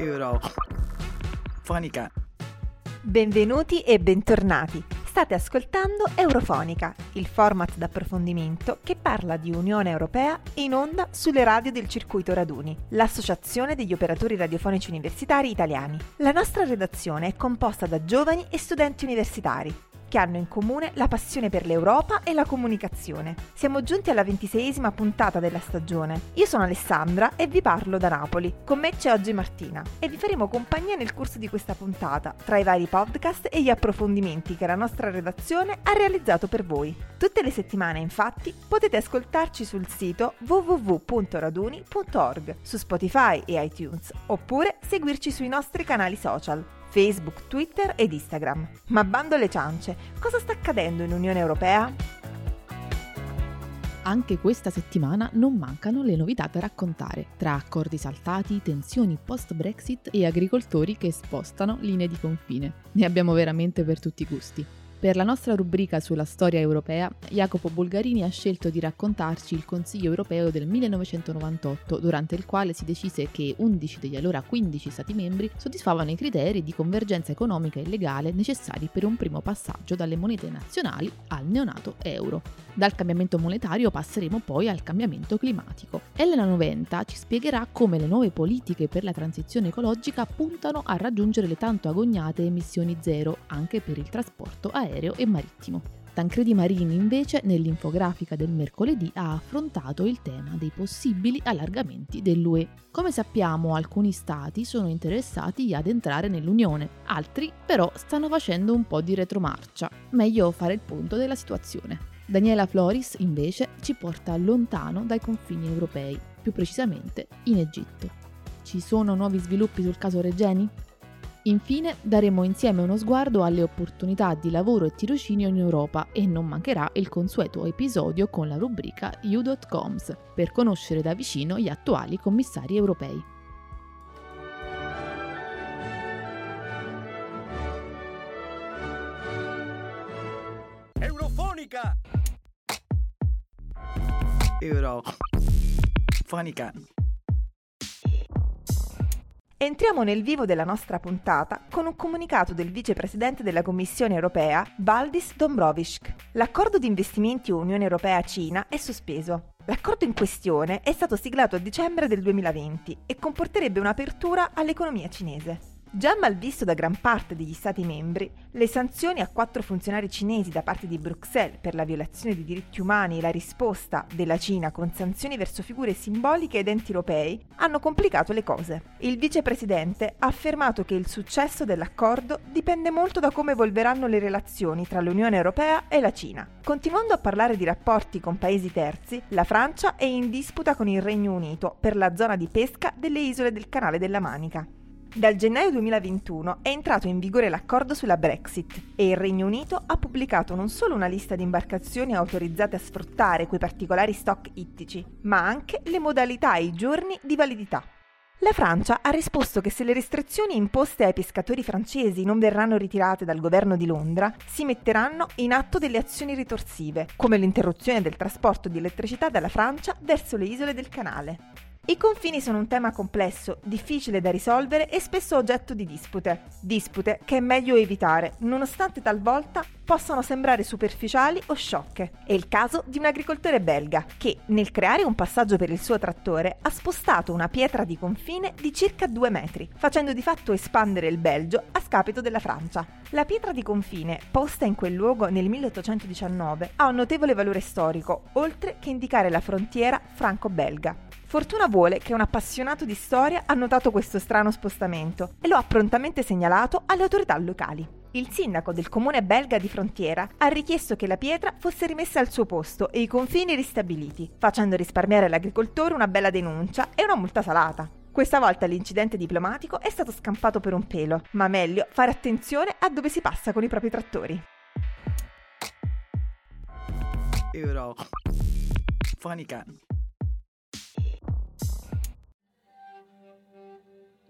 Eurofonica. Benvenuti e bentornati. State ascoltando Eurofonica, il format d'approfondimento che parla di Unione Europea in onda sulle radio del Circuito Raduni, l'associazione degli operatori radiofonici universitari italiani. La nostra redazione è composta da giovani e studenti universitari che hanno in comune la passione per l'Europa e la comunicazione. Siamo giunti alla ventiseiesima puntata della stagione. Io sono Alessandra e vi parlo da Napoli. Con me c'è oggi Martina e vi faremo compagnia nel corso di questa puntata, tra i vari podcast e gli approfondimenti che la nostra redazione ha realizzato per voi. Tutte le settimane, infatti, potete ascoltarci sul sito www.raduni.org, su Spotify e iTunes, oppure seguirci sui nostri canali social. Facebook, Twitter ed Instagram. Ma bando alle ciance, cosa sta accadendo in Unione Europea? Anche questa settimana non mancano le novità da raccontare, tra accordi saltati, tensioni post-Brexit e agricoltori che spostano linee di confine. Ne abbiamo veramente per tutti i gusti. Per la nostra rubrica sulla storia europea, Jacopo Bulgarini ha scelto di raccontarci il Consiglio europeo del 1998, durante il quale si decise che 11 degli allora 15 Stati membri soddisfavano i criteri di convergenza economica e legale necessari per un primo passaggio dalle monete nazionali al neonato euro. Dal cambiamento monetario passeremo poi al cambiamento climatico. Elena Noventa ci spiegherà come le nuove politiche per la transizione ecologica puntano a raggiungere le tanto agognate emissioni zero anche per il trasporto aereo aereo e marittimo. Tancredi Marini invece nell'infografica del mercoledì ha affrontato il tema dei possibili allargamenti dell'UE. Come sappiamo alcuni stati sono interessati ad entrare nell'Unione, altri però stanno facendo un po' di retromarcia. Meglio fare il punto della situazione. Daniela Floris invece ci porta lontano dai confini europei, più precisamente in Egitto. Ci sono nuovi sviluppi sul caso Regeni? Infine daremo insieme uno sguardo alle opportunità di lavoro e tirocinio in Europa e non mancherà il consueto episodio con la rubrica U.coms per conoscere da vicino gli attuali commissari europei. Eurofonica. Eurofonica. Entriamo nel vivo della nostra puntata con un comunicato del vicepresidente della Commissione europea, Valdis Dombrovsk. L'accordo di investimenti Unione Europea-Cina è sospeso. L'accordo in questione è stato siglato a dicembre del 2020 e comporterebbe un'apertura all'economia cinese. Già malvisto da gran parte degli Stati membri, le sanzioni a quattro funzionari cinesi da parte di Bruxelles per la violazione dei diritti umani e la risposta della Cina con sanzioni verso figure simboliche ed enti europei hanno complicato le cose. Il vicepresidente ha affermato che il successo dell'accordo dipende molto da come evolveranno le relazioni tra l'Unione Europea e la Cina. Continuando a parlare di rapporti con paesi terzi, la Francia è in disputa con il Regno Unito per la zona di pesca delle isole del Canale della Manica. Dal gennaio 2021 è entrato in vigore l'accordo sulla Brexit e il Regno Unito ha pubblicato non solo una lista di imbarcazioni autorizzate a sfruttare quei particolari stock ittici, ma anche le modalità e i giorni di validità. La Francia ha risposto che se le restrizioni imposte ai pescatori francesi non verranno ritirate dal governo di Londra, si metteranno in atto delle azioni ritorsive, come l'interruzione del trasporto di elettricità dalla Francia verso le isole del canale. I confini sono un tema complesso, difficile da risolvere e spesso oggetto di dispute. Dispute che è meglio evitare, nonostante talvolta possano sembrare superficiali o sciocche. È il caso di un agricoltore belga che, nel creare un passaggio per il suo trattore, ha spostato una pietra di confine di circa due metri, facendo di fatto espandere il Belgio a scapito della Francia. La pietra di confine, posta in quel luogo nel 1819, ha un notevole valore storico, oltre che indicare la frontiera franco-belga. Fortuna vuole che un appassionato di storia ha notato questo strano spostamento e lo ha prontamente segnalato alle autorità locali. Il sindaco del comune belga di frontiera ha richiesto che la pietra fosse rimessa al suo posto e i confini ristabiliti, facendo risparmiare all'agricoltore una bella denuncia e una multa salata. Questa volta l'incidente diplomatico è stato scampato per un pelo, ma meglio fare attenzione a dove si passa con i propri trattori. Euro. Fonica.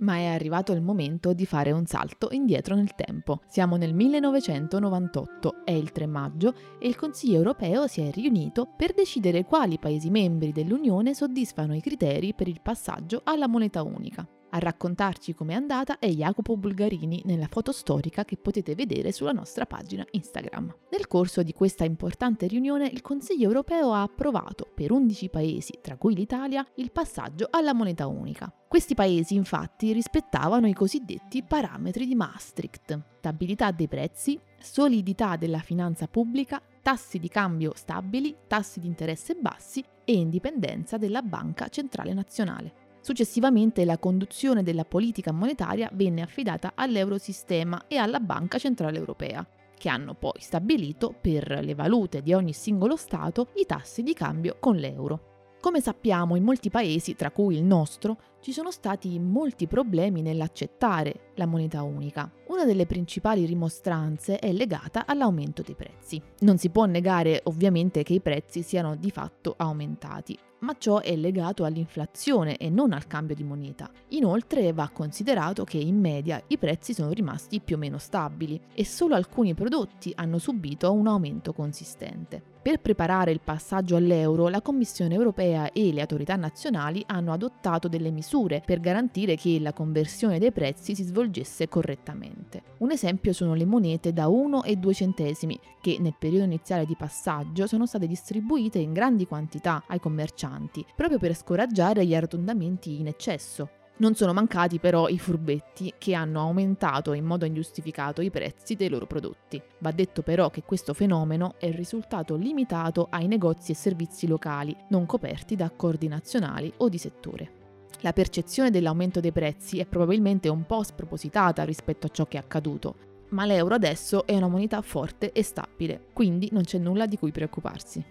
Ma è arrivato il momento di fare un salto indietro nel tempo. Siamo nel 1998, è il 3 maggio e il Consiglio europeo si è riunito per decidere quali Paesi membri dell'Unione soddisfano i criteri per il passaggio alla moneta unica. A raccontarci com'è andata è Jacopo Bulgarini nella foto storica che potete vedere sulla nostra pagina Instagram. Nel corso di questa importante riunione il Consiglio europeo ha approvato per 11 paesi, tra cui l'Italia, il passaggio alla moneta unica. Questi paesi infatti rispettavano i cosiddetti parametri di Maastricht, stabilità dei prezzi, solidità della finanza pubblica, tassi di cambio stabili, tassi di interesse bassi e indipendenza della Banca Centrale Nazionale. Successivamente la conduzione della politica monetaria venne affidata all'Eurosistema e alla Banca Centrale Europea, che hanno poi stabilito per le valute di ogni singolo Stato i tassi di cambio con l'euro. Come sappiamo, in molti paesi, tra cui il nostro, ci sono stati molti problemi nell'accettare la moneta unica. Una delle principali rimostranze è legata all'aumento dei prezzi. Non si può negare ovviamente che i prezzi siano di fatto aumentati, ma ciò è legato all'inflazione e non al cambio di moneta. Inoltre va considerato che in media i prezzi sono rimasti più o meno stabili e solo alcuni prodotti hanno subito un aumento consistente. Per preparare il passaggio all'euro, la Commissione europea e le autorità nazionali hanno adottato delle misure per garantire che la conversione dei prezzi si svolgesse correttamente. Un esempio sono le monete da 1 e 2 centesimi, che nel periodo iniziale di passaggio sono state distribuite in grandi quantità ai commercianti, proprio per scoraggiare gli arrotondamenti in eccesso. Non sono mancati però i furbetti che hanno aumentato in modo ingiustificato i prezzi dei loro prodotti. Va detto però che questo fenomeno è risultato limitato ai negozi e servizi locali, non coperti da accordi nazionali o di settore. La percezione dell'aumento dei prezzi è probabilmente un po' spropositata rispetto a ciò che è accaduto, ma l'euro adesso è una moneta forte e stabile, quindi non c'è nulla di cui preoccuparsi.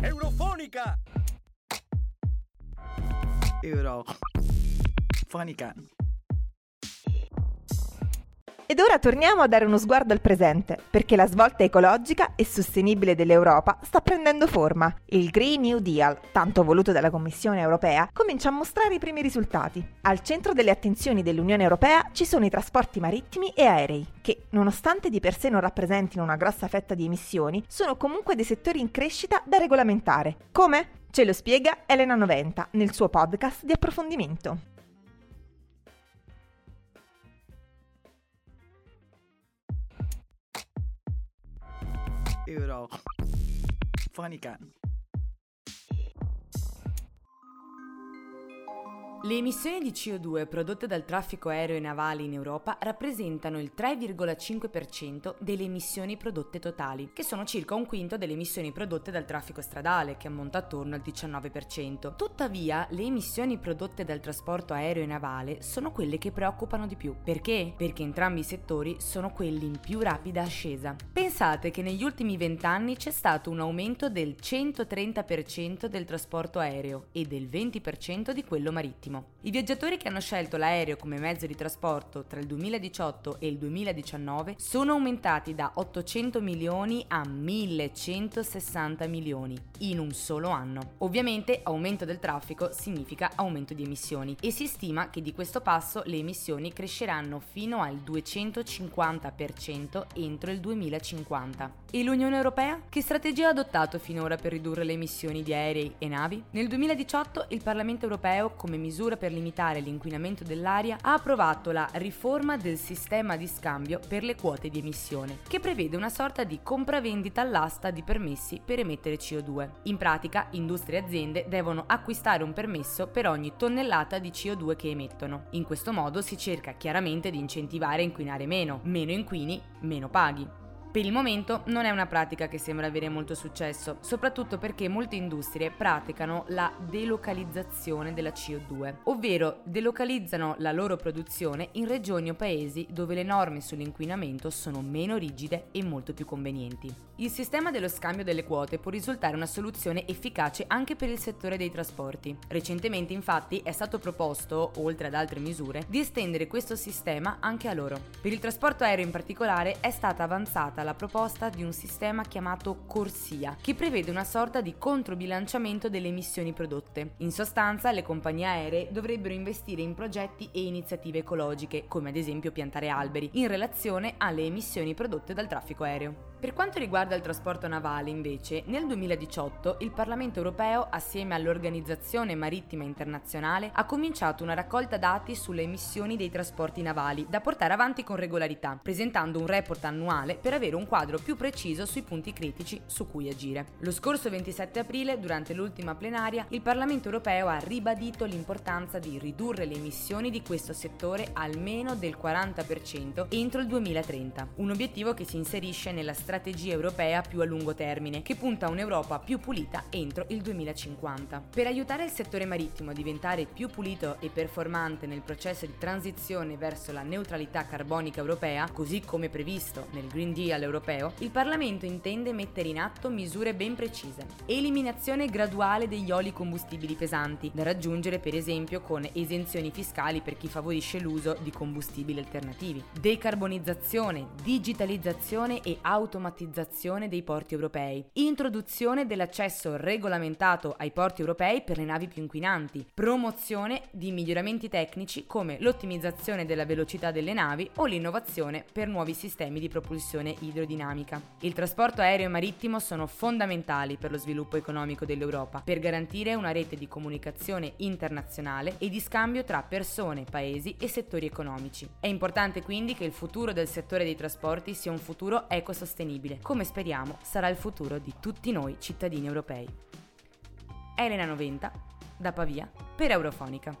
Eurofonica! Eurofonica. Ed ora torniamo a dare uno sguardo al presente, perché la svolta ecologica e sostenibile dell'Europa sta prendendo forma. Il Green New Deal, tanto voluto dalla Commissione europea, comincia a mostrare i primi risultati. Al centro delle attenzioni dell'Unione europea ci sono i trasporti marittimi e aerei, che, nonostante di per sé non rappresentino una grossa fetta di emissioni, sono comunque dei settori in crescita da regolamentare. Come? Ce lo spiega Elena Noventa nel suo podcast di approfondimento. Eurofonica. Le emissioni di CO2 prodotte dal traffico aereo e navale in Europa rappresentano il 3,5% delle emissioni prodotte totali, che sono circa un quinto delle emissioni prodotte dal traffico stradale, che ammonta attorno al 19%. Tuttavia, le emissioni prodotte dal trasporto aereo e navale sono quelle che preoccupano di più. Perché? Perché entrambi i settori sono quelli in più rapida ascesa. Pensate che negli ultimi 20 anni c'è stato un aumento del 130% del trasporto aereo e del 20% di quello marittimo. I viaggiatori che hanno scelto l'aereo come mezzo di trasporto tra il 2018 e il 2019 sono aumentati da 800 milioni a 1160 milioni in un solo anno. Ovviamente aumento del traffico significa aumento di emissioni e si stima che di questo passo le emissioni cresceranno fino al 250% entro il 2050. E l'Unione Europea? Che strategia ha adottato finora per ridurre le emissioni di aerei e navi? Nel 2018 il Parlamento europeo, come misura per limitare l'inquinamento dell'aria, ha approvato la riforma del sistema di scambio per le quote di emissione, che prevede una sorta di compravendita all'asta di permessi per emettere CO2. In pratica, industrie e aziende devono acquistare un permesso per ogni tonnellata di CO2 che emettono. In questo modo si cerca chiaramente di incentivare a inquinare meno, meno inquini, meno paghi. Per il momento non è una pratica che sembra avere molto successo, soprattutto perché molte industrie praticano la delocalizzazione della CO2, ovvero delocalizzano la loro produzione in regioni o paesi dove le norme sull'inquinamento sono meno rigide e molto più convenienti. Il sistema dello scambio delle quote può risultare una soluzione efficace anche per il settore dei trasporti. Recentemente infatti è stato proposto, oltre ad altre misure, di estendere questo sistema anche a loro. Per il trasporto aereo in particolare è stata avanzata la proposta di un sistema chiamato Corsia, che prevede una sorta di controbilanciamento delle emissioni prodotte. In sostanza, le compagnie aeree dovrebbero investire in progetti e iniziative ecologiche, come ad esempio piantare alberi, in relazione alle emissioni prodotte dal traffico aereo. Per quanto riguarda il trasporto navale, invece, nel 2018 il Parlamento europeo, assieme all'Organizzazione Marittima Internazionale, ha cominciato una raccolta dati sulle emissioni dei trasporti navali da portare avanti con regolarità, presentando un report annuale per avere un quadro più preciso sui punti critici su cui agire. Lo scorso 27 aprile, durante l'ultima plenaria, il Parlamento europeo ha ribadito l'importanza di ridurre le emissioni di questo settore almeno del 40% entro il 2030, un obiettivo che si inserisce nella strategia strategia europea più a lungo termine, che punta a un'Europa più pulita entro il 2050. Per aiutare il settore marittimo a diventare più pulito e performante nel processo di transizione verso la neutralità carbonica europea, così come previsto nel Green Deal europeo, il Parlamento intende mettere in atto misure ben precise. Eliminazione graduale degli oli combustibili pesanti, da raggiungere per esempio con esenzioni fiscali per chi favorisce l'uso di combustibili alternativi. Decarbonizzazione, digitalizzazione e automatizzazione automatizzazione dei porti europei, introduzione dell'accesso regolamentato ai porti europei per le navi più inquinanti, promozione di miglioramenti tecnici come l'ottimizzazione della velocità delle navi o l'innovazione per nuovi sistemi di propulsione idrodinamica. Il trasporto aereo e marittimo sono fondamentali per lo sviluppo economico dell'Europa, per garantire una rete di comunicazione internazionale e di scambio tra persone, paesi e settori economici. È importante quindi che il futuro del settore dei trasporti sia un futuro ecosostenibile sostenibile, come speriamo sarà il futuro di tutti noi cittadini europei. Elena 90, da Pavia, per Eurofonica.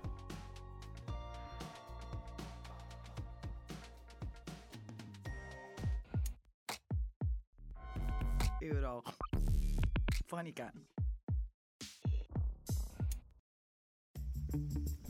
Eurofonica.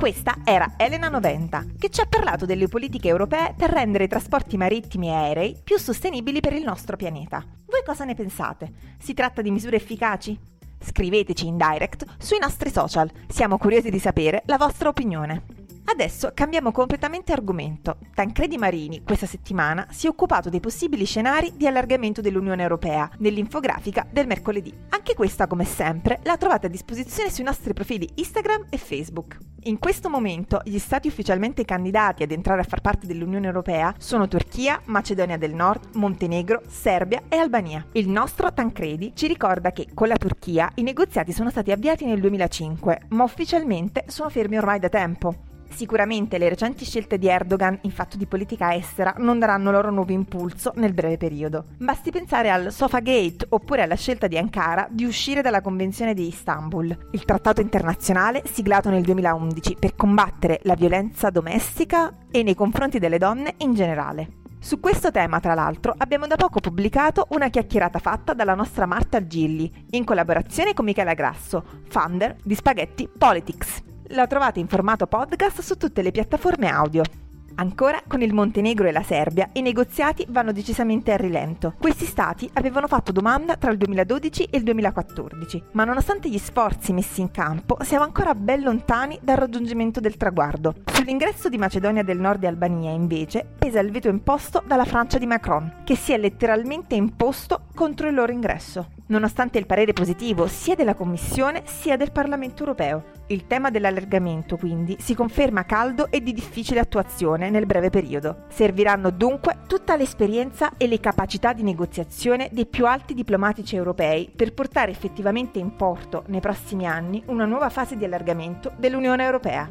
Questa era Elena Noventa, che ci ha parlato delle politiche europee per rendere i trasporti marittimi e aerei più sostenibili per il nostro pianeta. Voi cosa ne pensate? Si tratta di misure efficaci? Scriveteci in direct sui nostri social, siamo curiosi di sapere la vostra opinione. Adesso cambiamo completamente argomento. Tancredi Marini questa settimana si è occupato dei possibili scenari di allargamento dell'Unione Europea nell'infografica del mercoledì. Anche questa, come sempre, la trovate a disposizione sui nostri profili Instagram e Facebook. In questo momento gli stati ufficialmente candidati ad entrare a far parte dell'Unione Europea sono Turchia, Macedonia del Nord, Montenegro, Serbia e Albania. Il nostro Tancredi ci ricorda che con la Turchia i negoziati sono stati avviati nel 2005, ma ufficialmente sono fermi ormai da tempo. Sicuramente le recenti scelte di Erdogan in fatto di politica estera non daranno loro nuovo impulso nel breve periodo. Basti pensare al Sofa Gate oppure alla scelta di Ankara di uscire dalla Convenzione di Istanbul, il trattato internazionale siglato nel 2011 per combattere la violenza domestica e nei confronti delle donne in generale. Su questo tema, tra l'altro, abbiamo da poco pubblicato una chiacchierata fatta dalla nostra Marta Gilli, in collaborazione con Michela Grasso, founder di Spaghetti Politics la trovate in formato podcast su tutte le piattaforme audio. Ancora con il Montenegro e la Serbia i negoziati vanno decisamente a rilento. Questi stati avevano fatto domanda tra il 2012 e il 2014, ma nonostante gli sforzi messi in campo siamo ancora ben lontani dal raggiungimento del traguardo. Sull'ingresso di Macedonia del Nord e Albania invece pesa il veto imposto dalla Francia di Macron, che si è letteralmente imposto contro il loro ingresso nonostante il parere positivo sia della Commissione sia del Parlamento europeo. Il tema dell'allargamento quindi si conferma caldo e di difficile attuazione nel breve periodo. Serviranno dunque tutta l'esperienza e le capacità di negoziazione dei più alti diplomatici europei per portare effettivamente in porto nei prossimi anni una nuova fase di allargamento dell'Unione Europea.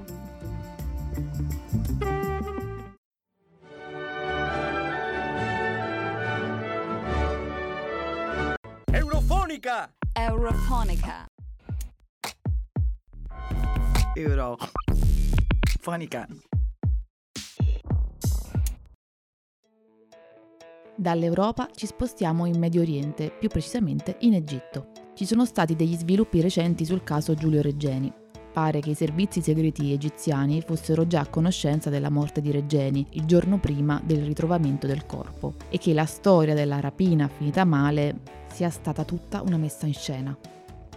Eurofonica. Eurofonica. Eurofonica. Dall'Europa ci spostiamo in Medio Oriente, più precisamente in Egitto. Ci sono stati degli sviluppi recenti sul caso Giulio Reggeni. Pare che i servizi segreti egiziani fossero già a conoscenza della morte di Reggeni il giorno prima del ritrovamento del corpo e che la storia della rapina finita male sia stata tutta una messa in scena.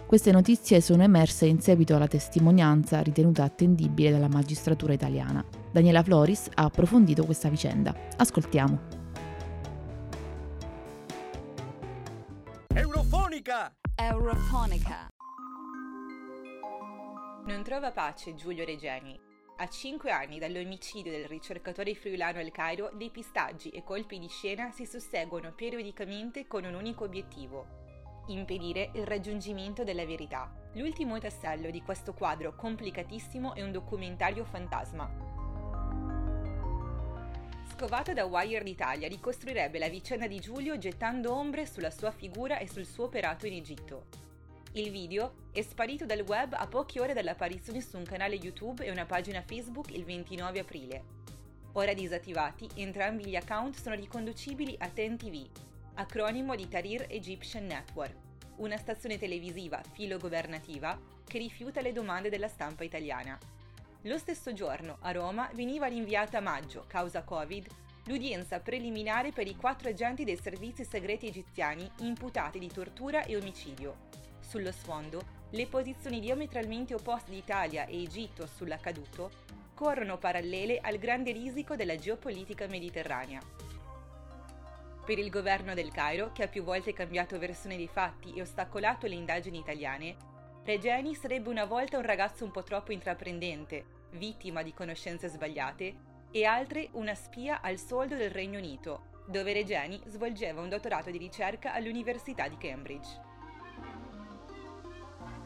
Queste notizie sono emerse in seguito alla testimonianza ritenuta attendibile dalla magistratura italiana. Daniela Floris ha approfondito questa vicenda. Ascoltiamo. Eurofonica. Non trova pace Giulio Regeni. A cinque anni dall'omicidio del ricercatore friulano El Cairo, depistaggi e colpi di scena si susseguono periodicamente con un unico obiettivo: impedire il raggiungimento della verità. L'ultimo tassello di questo quadro complicatissimo è un documentario fantasma. Scovato da Wired Italia, ricostruirebbe la vicenda di Giulio gettando ombre sulla sua figura e sul suo operato in Egitto. Il video è sparito dal web a poche ore dall'apparizione su un canale YouTube e una pagina Facebook il 29 aprile. Ora disattivati, entrambi gli account sono riconducibili a TEN-TV, acronimo di Tahrir Egyptian Network, una stazione televisiva filogovernativa che rifiuta le domande della stampa italiana. Lo stesso giorno, a Roma, veniva rinviata a maggio, causa Covid, l'udienza preliminare per i quattro agenti dei servizi segreti egiziani imputati di tortura e omicidio, sullo sfondo, le posizioni diametralmente opposte di Italia e Egitto sull'accaduto corrono parallele al grande risico della geopolitica mediterranea. Per il governo del Cairo, che ha più volte cambiato versione dei fatti e ostacolato le indagini italiane, Regeni sarebbe una volta un ragazzo un po' troppo intraprendente, vittima di conoscenze sbagliate, e altre una spia al soldo del Regno Unito, dove Regeni svolgeva un dottorato di ricerca all'Università di Cambridge.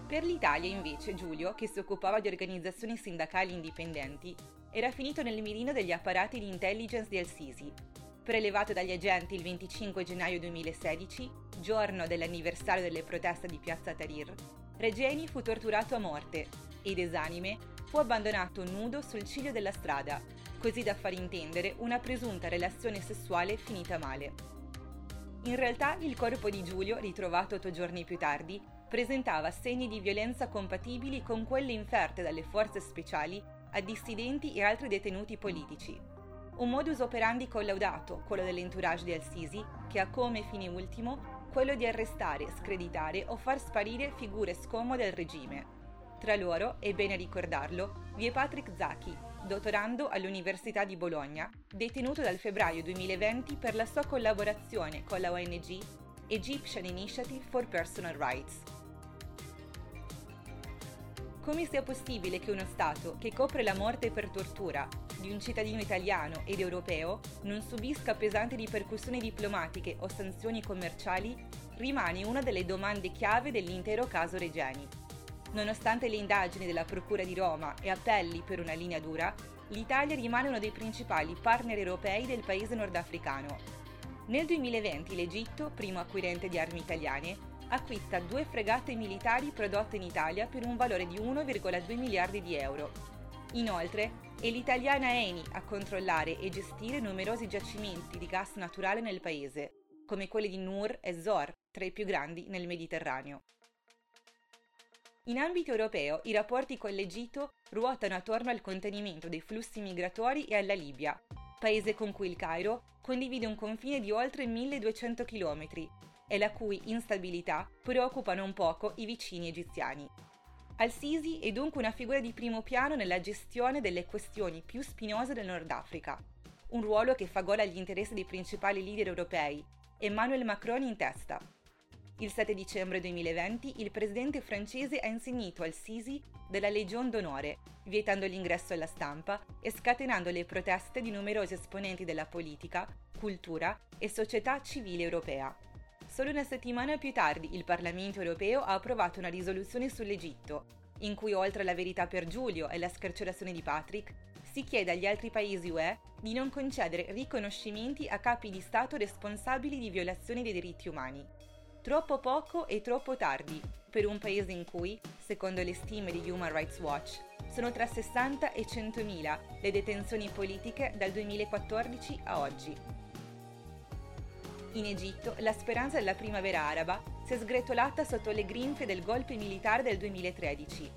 Per l'Italia, invece, Giulio, che si occupava di organizzazioni sindacali indipendenti, era finito nel mirino degli apparati di intelligence di Al-Sisi. Prelevato dagli agenti il 25 gennaio 2016, giorno dell'anniversario delle proteste di Piazza Tahrir, Regeni fu torturato a morte ed esanime fu abbandonato nudo sul ciglio della strada, così da far intendere una presunta relazione sessuale finita male. In realtà il corpo di Giulio, ritrovato otto giorni più tardi, presentava segni di violenza compatibili con quelle inferte dalle forze speciali a dissidenti e altri detenuti politici. Un modus operandi collaudato, quello dell'entourage di Al-Sisi, che ha come fine ultimo quello di arrestare, screditare o far sparire figure scomode al regime. Tra loro, è bene ricordarlo, vi è Patrick Zaki, dottorando all'Università di Bologna, detenuto dal febbraio 2020 per la sua collaborazione con la ONG Egyptian Initiative for Personal Rights. Come sia possibile che uno Stato che copre la morte per tortura di un cittadino italiano ed europeo non subisca pesanti ripercussioni diplomatiche o sanzioni commerciali rimane una delle domande chiave dell'intero caso Regeni. Nonostante le indagini della Procura di Roma e appelli per una linea dura, l'Italia rimane uno dei principali partner europei del paese nordafricano. Nel 2020 l'Egitto, primo acquirente di armi italiane, acquista due fregate militari prodotte in Italia per un valore di 1,2 miliardi di euro. Inoltre, è l'italiana Eni a controllare e gestire numerosi giacimenti di gas naturale nel paese, come quelli di Nur e Zor, tra i più grandi nel Mediterraneo. In ambito europeo, i rapporti con l'Egitto ruotano attorno al contenimento dei flussi migratori e alla Libia, paese con cui il Cairo condivide un confine di oltre 1200 km e la cui instabilità preoccupa non poco i vicini egiziani. Al-Sisi è dunque una figura di primo piano nella gestione delle questioni più spinose del Nord Africa, un ruolo che fa gola agli interessi dei principali leader europei, Emmanuel Macron in testa. Il 7 dicembre 2020 il presidente francese ha insignito al-Sisi della Legion d'onore, vietando l'ingresso alla stampa e scatenando le proteste di numerosi esponenti della politica, cultura e società civile europea. Solo una settimana più tardi il Parlamento europeo ha approvato una risoluzione sull'Egitto, in cui oltre alla verità per Giulio e la scarcerazione di Patrick, si chiede agli altri paesi UE di non concedere riconoscimenti a capi di Stato responsabili di violazioni dei diritti umani. Troppo poco e troppo tardi per un paese in cui, secondo le stime di Human Rights Watch, sono tra 60 e 100.000 le detenzioni politiche dal 2014 a oggi. In Egitto la speranza della primavera araba si è sgretolata sotto le grinfie del golpe militare del 2013.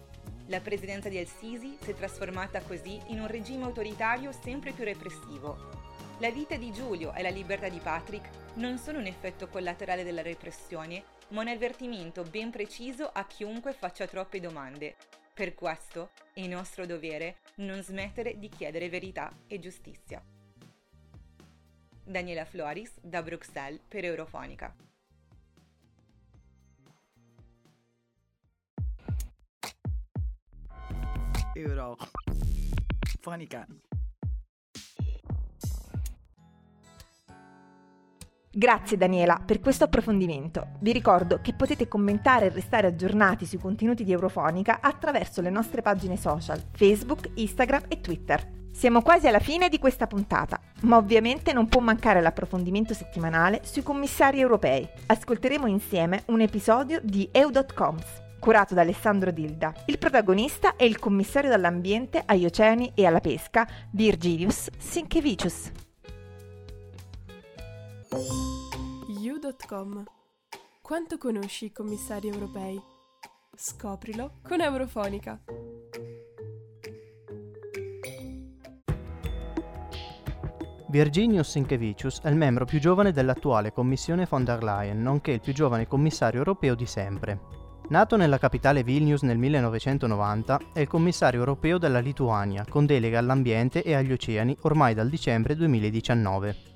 La presidenza di El-Sisi si è trasformata così in un regime autoritario sempre più repressivo. La vita di Giulio e la libertà di Patrick non sono un effetto collaterale della repressione, ma un avvertimento ben preciso a chiunque faccia troppe domande. Per questo è nostro dovere non smettere di chiedere verità e giustizia. Daniela Floris da Bruxelles per Eurofonica. Euro. Grazie Daniela per questo approfondimento. Vi ricordo che potete commentare e restare aggiornati sui contenuti di Eurofonica attraverso le nostre pagine social Facebook, Instagram e Twitter. Siamo quasi alla fine di questa puntata, ma ovviamente non può mancare l'approfondimento settimanale sui commissari europei. Ascolteremo insieme un episodio di EU.coms, curato da Alessandro Dilda. Il protagonista è il commissario dall'ambiente, agli oceani e alla pesca, Virginius Sinkevicius. You.com Quanto conosci i commissari europei? Scoprilo con Eurofonica. Virginius Sinkevicius è il membro più giovane dell'attuale Commissione von der Leyen, nonché il più giovane commissario europeo di sempre. Nato nella capitale Vilnius nel 1990, è il commissario europeo della Lituania, con delega all'ambiente e agli oceani ormai dal dicembre 2019.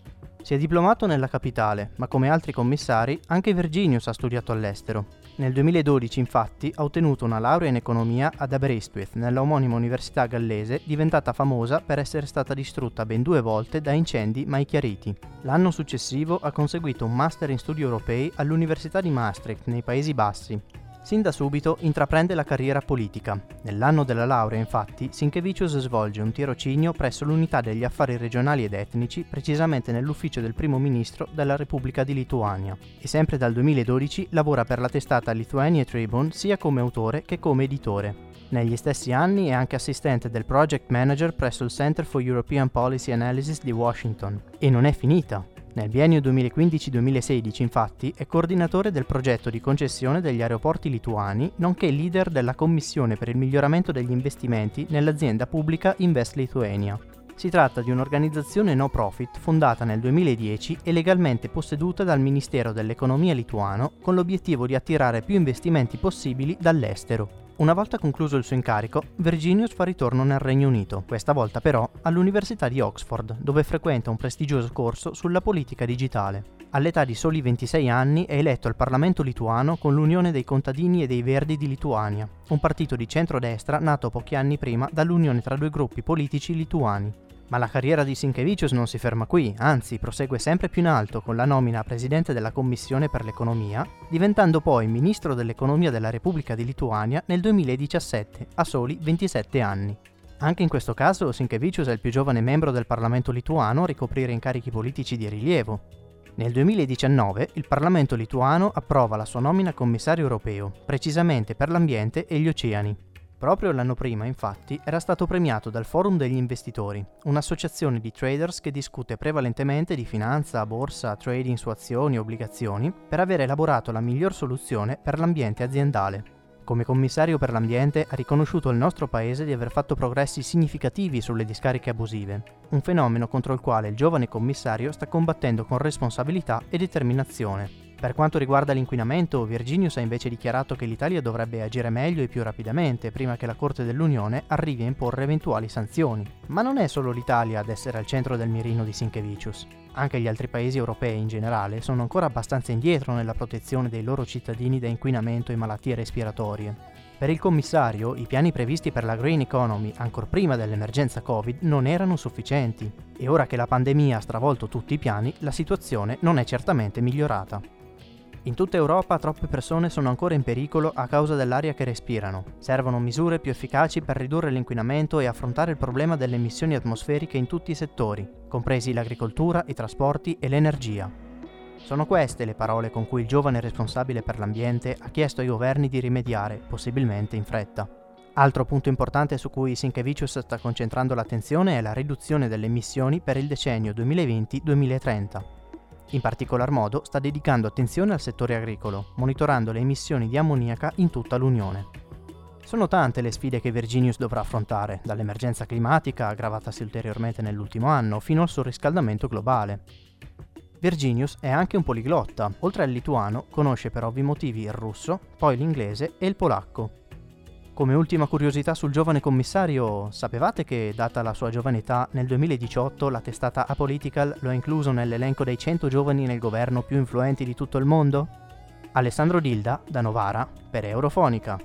Si è diplomato nella capitale, ma come altri commissari, anche Virginius ha studiato all'estero. Nel 2012, infatti, ha ottenuto una laurea in economia ad Aberystwyth, nella omonima università gallese, diventata famosa per essere stata distrutta ben due volte da incendi mai chiariti. L'anno successivo ha conseguito un master in studi europei all'Università di Maastricht, nei Paesi Bassi, Sin da subito intraprende la carriera politica. Nell'anno della laurea, infatti, Sinkevicius svolge un tirocinio presso l'unità degli affari regionali ed etnici, precisamente nell'ufficio del primo ministro della Repubblica di Lituania. E sempre dal 2012 lavora per la testata Lithuania Tribune sia come autore che come editore. Negli stessi anni è anche assistente del project manager presso il Center for European Policy Analysis di Washington. E non è finita. Nel biennio 2015-2016 infatti è coordinatore del progetto di concessione degli aeroporti lituani, nonché leader della Commissione per il miglioramento degli investimenti nell'azienda pubblica Invest Lithuania. Si tratta di un'organizzazione no profit fondata nel 2010 e legalmente posseduta dal Ministero dell'Economia lituano con l'obiettivo di attirare più investimenti possibili dall'estero. Una volta concluso il suo incarico, Virginius fa ritorno nel Regno Unito, questa volta però all'Università di Oxford, dove frequenta un prestigioso corso sulla politica digitale. All'età di soli 26 anni è eletto al Parlamento lituano con l'Unione dei Contadini e dei Verdi di Lituania, un partito di centrodestra nato pochi anni prima dall'unione tra due gruppi politici lituani. Ma la carriera di Sinkevicius non si ferma qui, anzi prosegue sempre più in alto con la nomina a presidente della Commissione per l'economia, diventando poi ministro dell'economia della Repubblica di Lituania nel 2017, a soli 27 anni. Anche in questo caso Sinkevicius è il più giovane membro del Parlamento lituano a ricoprire incarichi politici di rilievo. Nel 2019 il Parlamento lituano approva la sua nomina commissario europeo, precisamente per l'ambiente e gli oceani, Proprio l'anno prima, infatti, era stato premiato dal Forum degli Investitori, un'associazione di traders che discute prevalentemente di finanza, borsa, trading su azioni e obbligazioni, per aver elaborato la miglior soluzione per l'ambiente aziendale. Come commissario per l'ambiente ha riconosciuto al nostro paese di aver fatto progressi significativi sulle discariche abusive, un fenomeno contro il quale il giovane commissario sta combattendo con responsabilità e determinazione. Per quanto riguarda l'inquinamento, Virginius ha invece dichiarato che l'Italia dovrebbe agire meglio e più rapidamente prima che la Corte dell'Unione arrivi a imporre eventuali sanzioni. Ma non è solo l'Italia ad essere al centro del mirino di Sinkevicius. Anche gli altri paesi europei in generale sono ancora abbastanza indietro nella protezione dei loro cittadini da inquinamento e malattie respiratorie. Per il commissario, i piani previsti per la Green Economy, ancor prima dell'emergenza Covid, non erano sufficienti e ora che la pandemia ha stravolto tutti i piani, la situazione non è certamente migliorata. In tutta Europa troppe persone sono ancora in pericolo a causa dell'aria che respirano. Servono misure più efficaci per ridurre l'inquinamento e affrontare il problema delle emissioni atmosferiche in tutti i settori, compresi l'agricoltura, i trasporti e l'energia. Sono queste le parole con cui il giovane responsabile per l'ambiente ha chiesto ai governi di rimediare, possibilmente in fretta. Altro punto importante su cui Sinkevicius sta concentrando l'attenzione è la riduzione delle emissioni per il decennio 2020-2030. In particolar modo sta dedicando attenzione al settore agricolo, monitorando le emissioni di ammoniaca in tutta l'Unione. Sono tante le sfide che Virginius dovrà affrontare, dall'emergenza climatica, aggravatasi ulteriormente nell'ultimo anno, fino al surriscaldamento globale. Virginius è anche un poliglotta, oltre al lituano conosce per ovvi motivi il russo, poi l'inglese e il polacco, come ultima curiosità sul giovane commissario, sapevate che, data la sua giovane età, nel 2018 la testata Apolitical lo ha incluso nell'elenco dei 100 giovani nel governo più influenti di tutto il mondo? Alessandro Dilda, da Novara, per Eurofonica.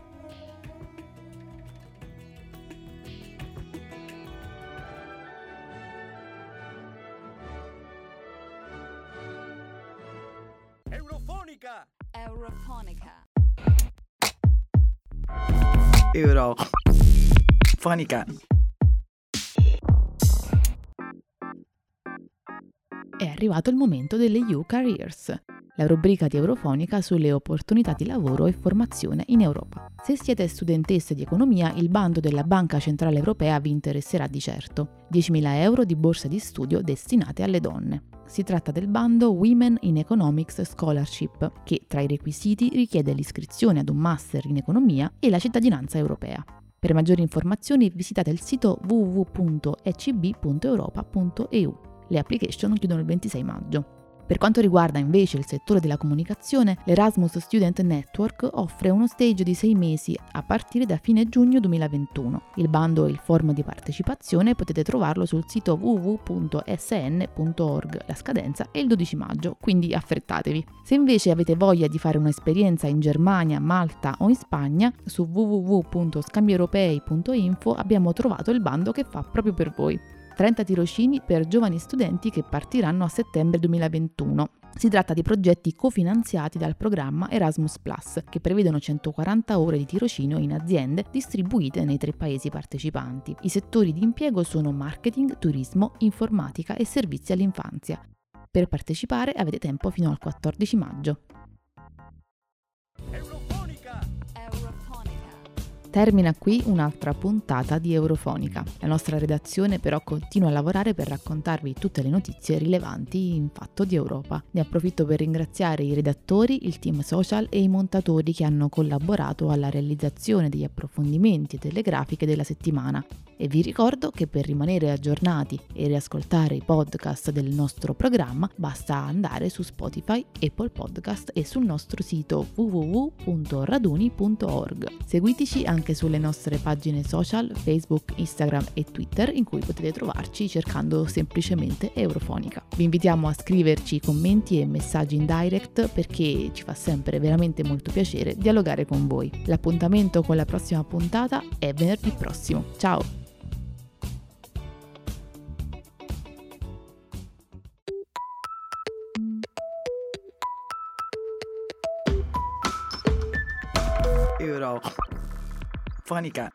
Eurofonica. Eurofonica. Eurofonica. È arrivato il momento delle U Careers, la rubrica di Eurofonica sulle opportunità di lavoro e formazione in Europa. Se siete studentesse di economia, il bando della Banca Centrale Europea vi interesserà di certo. 10.000 euro di borse di studio destinate alle donne. Si tratta del bando Women in Economics Scholarship, che tra i requisiti richiede l'iscrizione ad un master in economia e la cittadinanza europea. Per maggiori informazioni visitate il sito www.ecb.europa.eu. Le application chiudono il 26 maggio. Per quanto riguarda invece il settore della comunicazione, l'Erasmus Student Network offre uno stage di sei mesi a partire da fine giugno 2021. Il bando e il form di partecipazione potete trovarlo sul sito www.sn.org. La scadenza è il 12 maggio, quindi affrettatevi. Se invece avete voglia di fare un'esperienza in Germania, Malta o in Spagna, su www.scambieuropei.info abbiamo trovato il bando che fa proprio per voi. 30 tirocini per giovani studenti che partiranno a settembre 2021. Si tratta di progetti cofinanziati dal programma Erasmus ⁇ che prevedono 140 ore di tirocinio in aziende distribuite nei tre paesi partecipanti. I settori di impiego sono marketing, turismo, informatica e servizi all'infanzia. Per partecipare avete tempo fino al 14 maggio. Termina qui un'altra puntata di Eurofonica. La nostra redazione però continua a lavorare per raccontarvi tutte le notizie rilevanti in fatto di Europa. Ne approfitto per ringraziare i redattori, il team social e i montatori che hanno collaborato alla realizzazione degli approfondimenti e delle grafiche della settimana. E vi ricordo che per rimanere aggiornati e riascoltare i podcast del nostro programma basta andare su Spotify, Apple Podcast e sul nostro sito www.raduni.org. Seguiteci anche sulle nostre pagine social Facebook, Instagram e Twitter in cui potete trovarci cercando semplicemente Eurofonica. Vi invitiamo a scriverci commenti e messaggi in direct perché ci fa sempre veramente molto piacere dialogare con voi. L'appuntamento con la prossima puntata è venerdì prossimo. Ciao! Eurofonica.